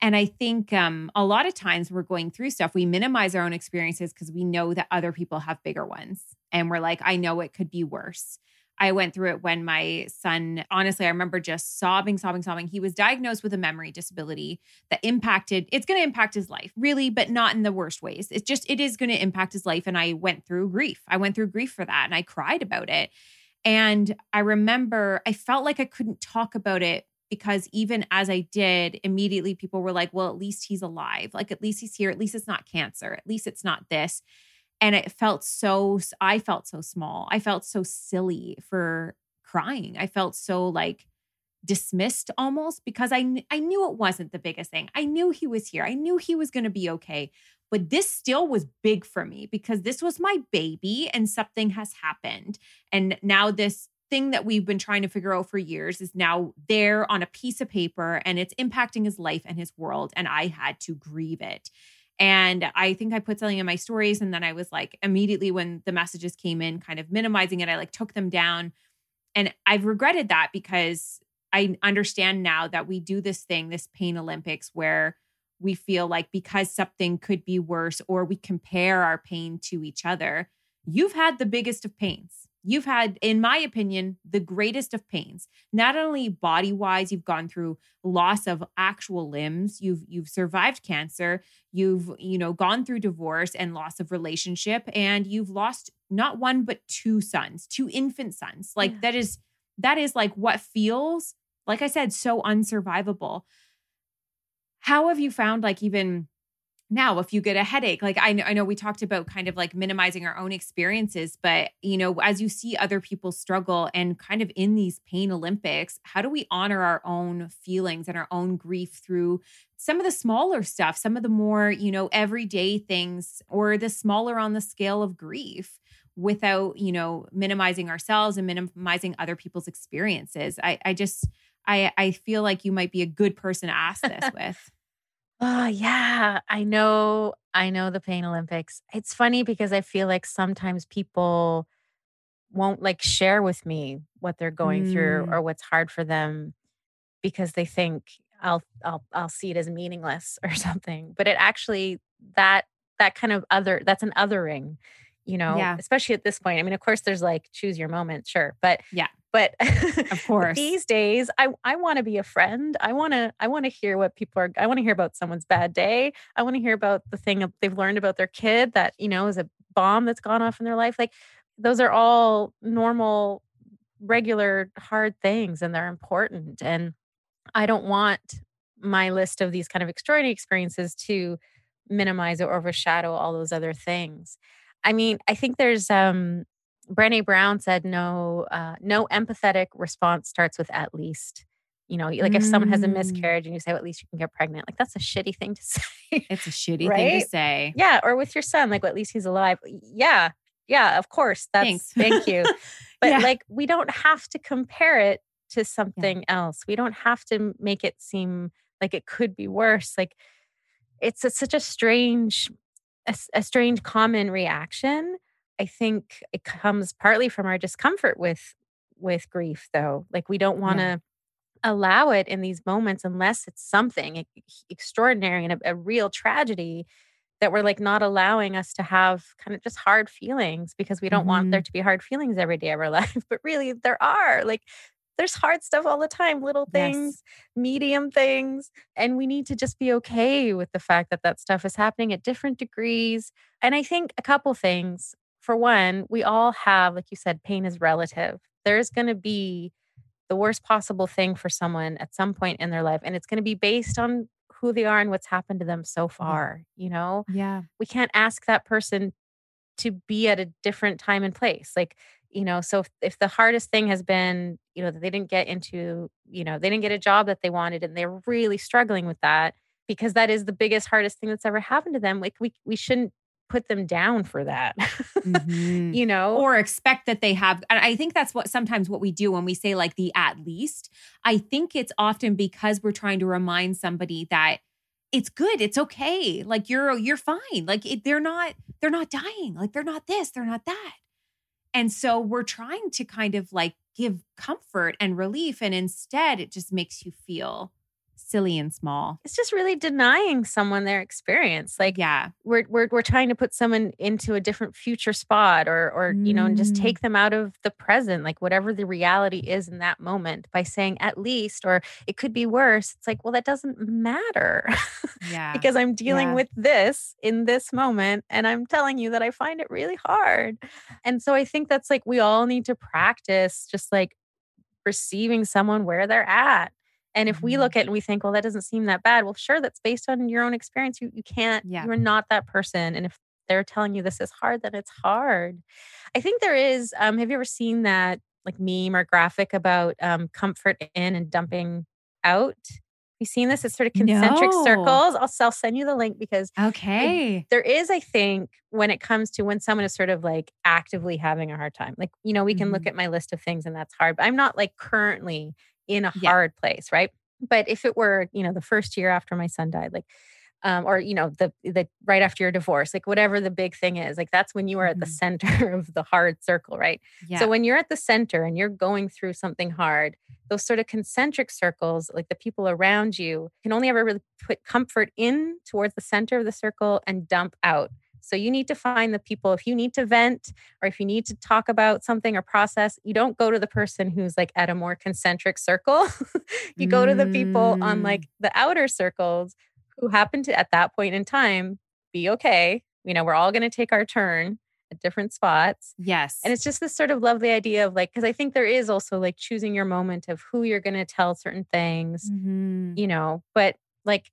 and I think um, a lot of times we're going through stuff, we minimize our own experiences because we know that other people have bigger ones. And we're like, I know it could be worse. I went through it when my son, honestly, I remember just sobbing, sobbing, sobbing. He was diagnosed with a memory disability that impacted, it's going to impact his life, really, but not in the worst ways. It's just, it is going to impact his life. And I went through grief. I went through grief for that and I cried about it. And I remember I felt like I couldn't talk about it because even as I did, immediately people were like, well, at least he's alive. Like, at least he's here. At least it's not cancer. At least it's not this and it felt so i felt so small. I felt so silly for crying. I felt so like dismissed almost because i i knew it wasn't the biggest thing. I knew he was here. I knew he was going to be okay but this still was big for me because this was my baby and something has happened and now this thing that we've been trying to figure out for years is now there on a piece of paper and it's impacting his life and his world and i had to grieve it and I think I put something in my stories. And then I was like, immediately when the messages came in, kind of minimizing it, I like took them down. And I've regretted that because I understand now that we do this thing, this pain Olympics, where we feel like because something could be worse or we compare our pain to each other, you've had the biggest of pains you've had in my opinion the greatest of pains. Not only body wise you've gone through loss of actual limbs you've you've survived cancer you've you know gone through divorce and loss of relationship and you've lost not one but two sons two infant sons. Like yeah. that is that is like what feels like i said so unsurvivable. How have you found like even now if you get a headache like I know, I know we talked about kind of like minimizing our own experiences but you know as you see other people struggle and kind of in these pain olympics how do we honor our own feelings and our own grief through some of the smaller stuff some of the more you know everyday things or the smaller on the scale of grief without you know minimizing ourselves and minimizing other people's experiences? I i just i i feel like you might be a good person to ask this with Oh, yeah. I know. I know the Pain Olympics. It's funny because I feel like sometimes people won't like share with me what they're going through Mm. or what's hard for them because they think I'll I'll I'll see it as meaningless or something. But it actually that that kind of other that's an othering, you know, Yeah. especially at this point. I mean, of course there's like choose your moment, sure. But Yeah. but Of course. these days i i want to be a friend i want to i want to hear what people are i want to hear about someone's bad day i want to hear about the thing they've learned about their kid that you know is a bomb that's gone off in their life like those are all normal regular hard things and they're important and i don't want my list of these kind of extraordinary experiences to minimize or overshadow all those other things i mean i think there's um Brené Brown said no uh, no empathetic response starts with at least. You know, like if someone has a Mm. miscarriage and you say, well, at least you can get pregnant, like that's a shitty thing to say. it's a shitty thing to say yeah. Or with your son, like, well, at least he's alive. Yeah. Yeah. Of course. That's Thanks. thank you. But Yeah. like, we don't have to compare it to something else. We don't have to make it seem like it could be worse. Like, it's a, such a strange, a, a strange common reaction. I think it comes partly from our discomfort with with grief, though. Like, we don't want to Yeah. allow it in these moments unless it's something extraordinary and a, a real tragedy that we're like not allowing us to have kind of just hard feelings because we don't want there mm-hmm. to be hard feelings every day of our life. But really, there are like, there's hard stuff all the time, little Yes. things, medium things. And we need to just be okay with the fact that that stuff is happening at different degrees. And I think a couple things. For one, we all have, like you said, pain is relative. There's going to be the worst possible thing for someone at some point in their life. And it's going to be based on who they are and what's happened to them so far. You know, yeah we can't ask that person to be at a different time and place. Like, you know, so if, if the hardest thing has been, you know, that they didn't get into, you know, they didn't get a job that they wanted and they're really struggling with that because that is the biggest, hardest thing that's ever happened to them. Like we we shouldn't put them down for that. Mhm. you know? or expect that they have and i think that's what sometimes what we do when we say like the at least i think it's often because we're trying to remind somebody that it's good it's okay like you're you're fine like it, they're not they're not dying like they're not this they're not that and so we're trying to kind of like give comfort and relief and instead it just makes you feel silly and small it's just really denying someone their experience. Like yeah we're we're we're trying to put someone into a different future spot or or you know and just Mm. take them out of the present like whatever the reality is in that moment by saying at least or it could be worse it's like well that doesn't matter yeah because i'm dealing Yeah. with this in this moment and i'm telling you that i find it really hard and so i think that's like we all need to practice just like receiving someone where they're at and if we look at it and we think, well, that doesn't seem that bad, well, sure, that's based on your own experience. You you can't, Yeah. you're not that person. And if they're telling you this is hard, then it's hard. I think there is, um, have you ever seen that like meme or graphic about um comfort in and dumping out? You seen this? It's sort of concentric No. circles. I'll, I'll send you the link because okay there is, I think, when it comes to when someone is sort of like actively having a hard time. Like, you know, we can look Mhm. at my list of things and that's hard, but I'm not like currently in a Yeah. hard place, right? But if it were, you know, the first year after my son died, like, um, or you know, the the right after your divorce, like whatever the big thing is, like that's when you are at the Mhm. center of the hard circle, right? yeah So when you're at the center and you're going through something hard, those sort of concentric circles, like the people around you, can only ever really put comfort in towards the center of the circle and dump out. So you need to find the people if you need to vent or if you need to talk about something or process, you don't go to the person who's like at a more concentric circle. you go to the people on Mm. like the outer circles who happen to at that point in time be okay. You know, we're all going to take our turn at different spots. yes And it's just this sort of lovely idea of like, because I think there is also like choosing your moment of who you're going to tell certain things, Mhm. you know, but like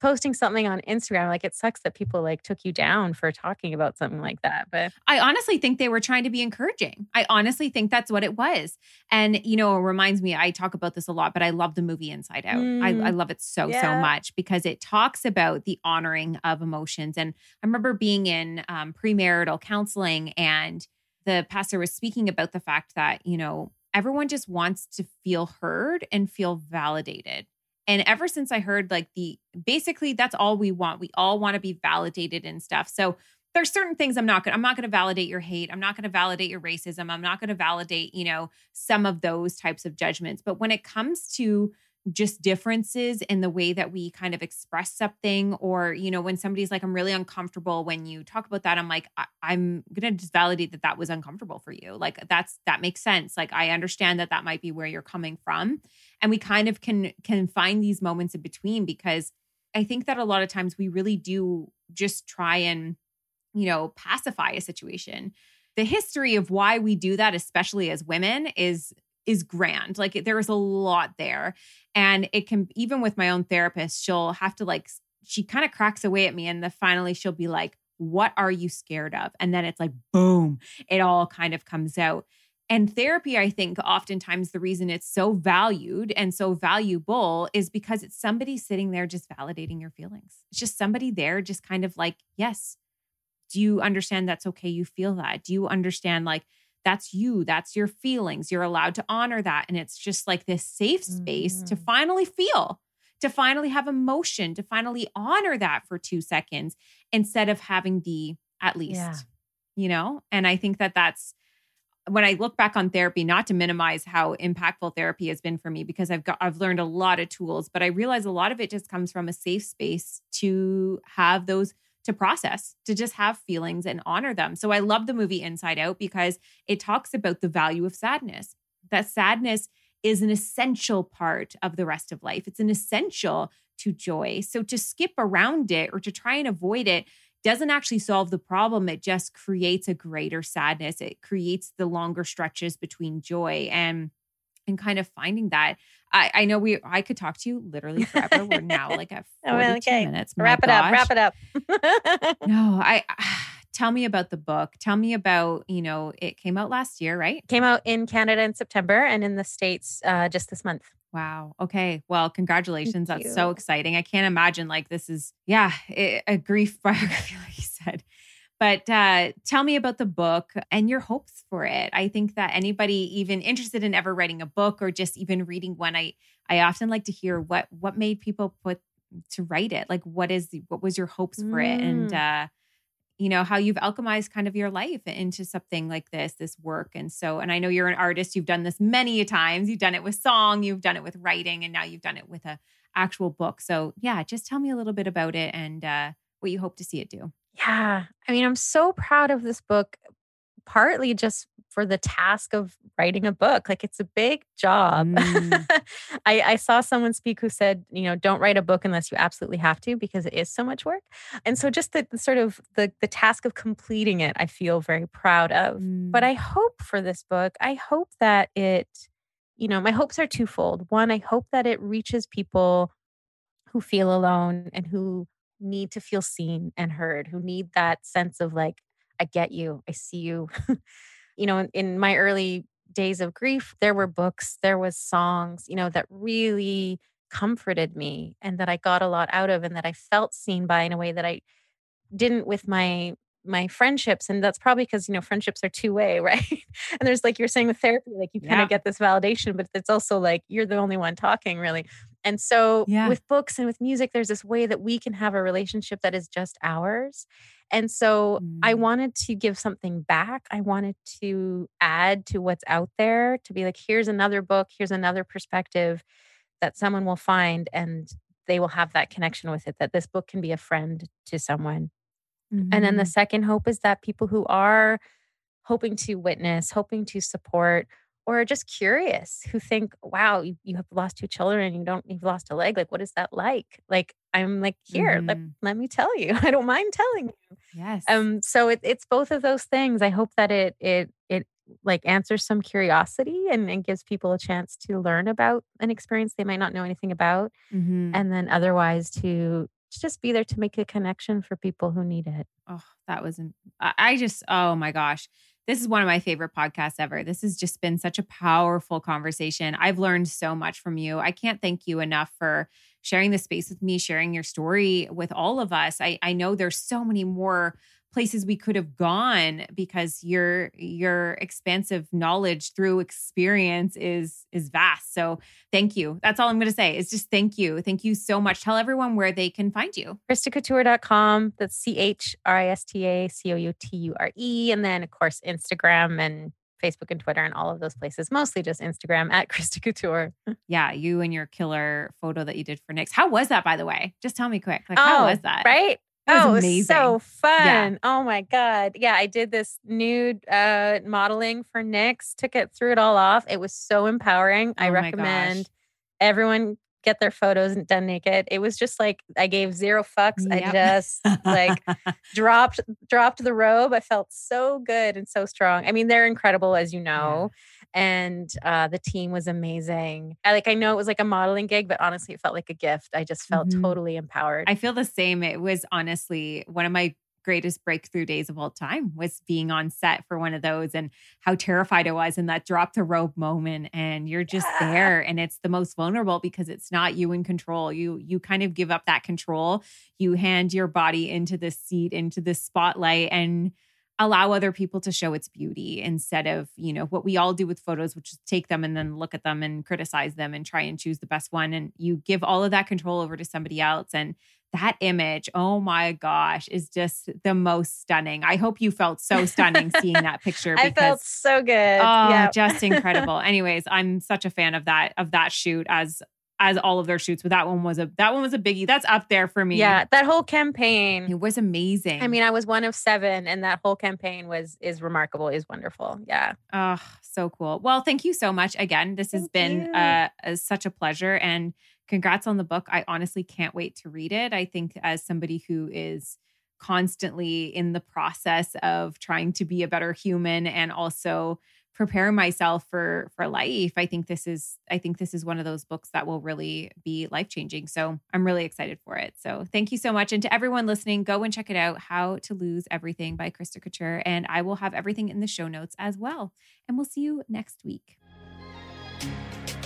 posting something on Instagram, like it sucks that people like took you down for talking about something like that. But I honestly think they were trying to be encouraging. I honestly think that's what it was. And, you know, it reminds me, I talk about this a lot, but I love the movie Inside Out. I, Mm. I love it so, so much because it talks about the honoring of emotions. And I remember being in um, premarital counseling and the pastor was speaking about the fact that, you know, everyone just wants to feel heard and feel validated. And ever since I heard like the basically that's all we want. We all want to be validated and stuff. So there's certain things I'm not going I'm not going to validate your hate. I'm not going to validate your racism. I'm not going to validate, you know, some of those types of judgments. But when it comes to just differences in the way that we kind of express something or you know when somebody's like i'm really uncomfortable when you talk about that i'm like I- i'm gonna just validate that that was uncomfortable for you like that's that makes sense like i understand that that might be where you're coming from and we kind of can can find these moments in between because i think that a lot of times we really do just try and you know pacify a situation. The history of why we do that especially as women is is grand. Like there is a lot there. And it can even with my own therapist she'll have to like she kind of cracks away at me and then finally she'll be like what are you scared of? And then it's like boom it all kind of comes out and therapy i think oftentimes the reason it's so valued and so valuable is because it's somebody sitting there just validating your feelings. It's just somebody there just kind of like yes do you understand that's okay? You feel that. Do you understand like that's you that's your feelings. You're allowed to honor that. And it's just like this safe space to Mm. finally feel to finally have emotion to finally honor that for 2 seconds instead of having the at least Yeah. you know? And i think that that's when i look back on therapy not to minimize how impactful therapy has been for me because i've got i've learned a lot of tools but i realize a lot of it just comes from a safe space to have those to process, to just have feelings and honor them. So I love the movie Inside Out because it talks about the value of sadness. That sadness is an essential part of the rest of life. It's an essential to joy. So to skip around it or to try and avoid it doesn't actually solve the problem. It just creates a greater sadness. It creates the longer stretches between joy and and kind of finding that. I, I know we I could talk to you literally forever. We're now like at Oh, 42 okay. minutes. My wrap it up, wrap it up. No, I tell me about the book. Tell me about, you know, it came out last year, right? Came out in Canada in September and in the States uh, just this month. Wow. Okay. Well, congratulations. That's so exciting. I can't imagine like this is, yeah, it, a grief biography, like you said. But uh, tell me about the book and your hopes for it. I think that anybody even interested in ever writing a book or just even reading one, I I often like to hear what what made people put to write it. Like, what is what was your hopes for it, and Mm. uh, you know how you've alchemized kind of your life into something like this, this work. And so, and I know you're an artist. You've done this many times. You've done it with song. You've done it with writing, and now you've done it with a actual book. So, yeah, just tell me a little bit about it and uh, what you hope to see it do. Yeah. I mean, I'm so proud of this book, partly just for the task of writing a book. Like, it's a big job. Mm. I, I saw someone speak who said, you know, don't write a book unless you absolutely have to because it is so much work. And so just the, the sort of the, the task of completing it, I feel very proud of. But Mm. I hope for this book, I hope that it, you know, my hopes are twofold. One, I hope that it reaches people who feel alone and who need to feel seen and heard, who need that sense of like, I get you, I see you. you know, in, my early days of grief, there were books, there was songs, you know, that really comforted me and that I got a lot out of and that I felt seen by in a way that I didn't with my my friendships. And that's probably because you know friendships are two way right? And there's like you're saying with therapy like you kind Yeah. of get this validation but it's also like you're the only one talking really and so Yeah. with books and with music there's this way that we can have a relationship that is just ours and so i Mm. wanted to give something back i wanted to add to what's out there to be like here's another book here's another perspective that someone will find and they will have that connection with it that this book can be a friend to someone and then the Mhm. second hope is that people who are hoping to witness, hoping to support, or just curious, who think, wow, you, you have lost two children and you don't, you've lost a leg. Like, what is that like? Like, I'm like, here, let, Mhm. let me tell you. I don't mind telling you. yes. Um, so it, it's both of those things. I hope that it, it, it like answers some curiosity and, and gives people a chance to learn about an experience they might not know anything about. Mhm. And then otherwise to to just be there to make a connection for people who need it. Oh, that was, I just, oh my gosh. This is one of my favorite podcasts ever. This has just been such a powerful conversation. I've learned so much from you. I can't thank you enough for sharing this space with me, sharing your story with all of us. I, I know there's so many more places we could have gone because your your expansive knowledge through experience is is vast. So thank you. That's all I'm gonna say. Is just thank you. Thank you so much. Tell everyone where they can find you. ChristaCouture.com. That's C H R I S T A C O U T U R E. And then, of course, Instagram and Facebook and Twitter and all of those places. Mostly just Instagram at Christa Couture. Yeah, you and your killer photo that you did for Knix. How was that, by the way? Just tell me quick. Like, how oh, was that? Oh, Right? Was oh, it amazing. was so Yeah. fun. Oh my God. Yeah, I did this nude uh, modeling for Knix, took it, threw it all off. It was so empowering. I Oh recommend gosh. everyone get their photos done naked. It was just like I gave zero fucks. I just like dropped dropped the robe. I felt so good and so strong. I mean, they're incredible as you know. And uh, the team was amazing. I like I know it was like a modeling gig, but honestly, it felt like a gift. I just felt Mhm. totally empowered. I feel the same. It was honestly one of my greatest breakthrough days of all time was being on set for one of those and how terrified I was in that drop the rope moment and you're just Yeah. there and it's the most vulnerable because it's not you in control you you kind of give up that control you hand your body into the seat into the spotlight and allow other people to show its beauty instead of you know what we all do with photos which is take them and then look at them and criticize them and try and choose the best one and you give all of that control over to somebody else and that image, oh my gosh, is just the most stunning. I hope you felt so stunning seeing that picture I felt so good. oh, yeah. just incredible. Anyways, I'm such a fan of that of that shoot as as all of their shoots, but that one was a that one was a biggie. That's up there for me. Yeah, that whole campaign. It was amazing. I mean, I was one of seven, and that whole campaign was is remarkable, is wonderful. Yeah. Oh, so cool. Well, thank you so much again. This has been uh, uh, such a pleasure and congrats on the book. I honestly can't wait to read it. I think as somebody who is constantly in the process of trying to be a better human and also prepare myself for for life, I think this is I think this is one of those books that will really be life-changing. So, I'm really excited for it. So, thank you so much and to everyone listening, go and check it out, How to Lose Everything by Christa Couture and I will have everything in the show notes as well and we'll see you next week.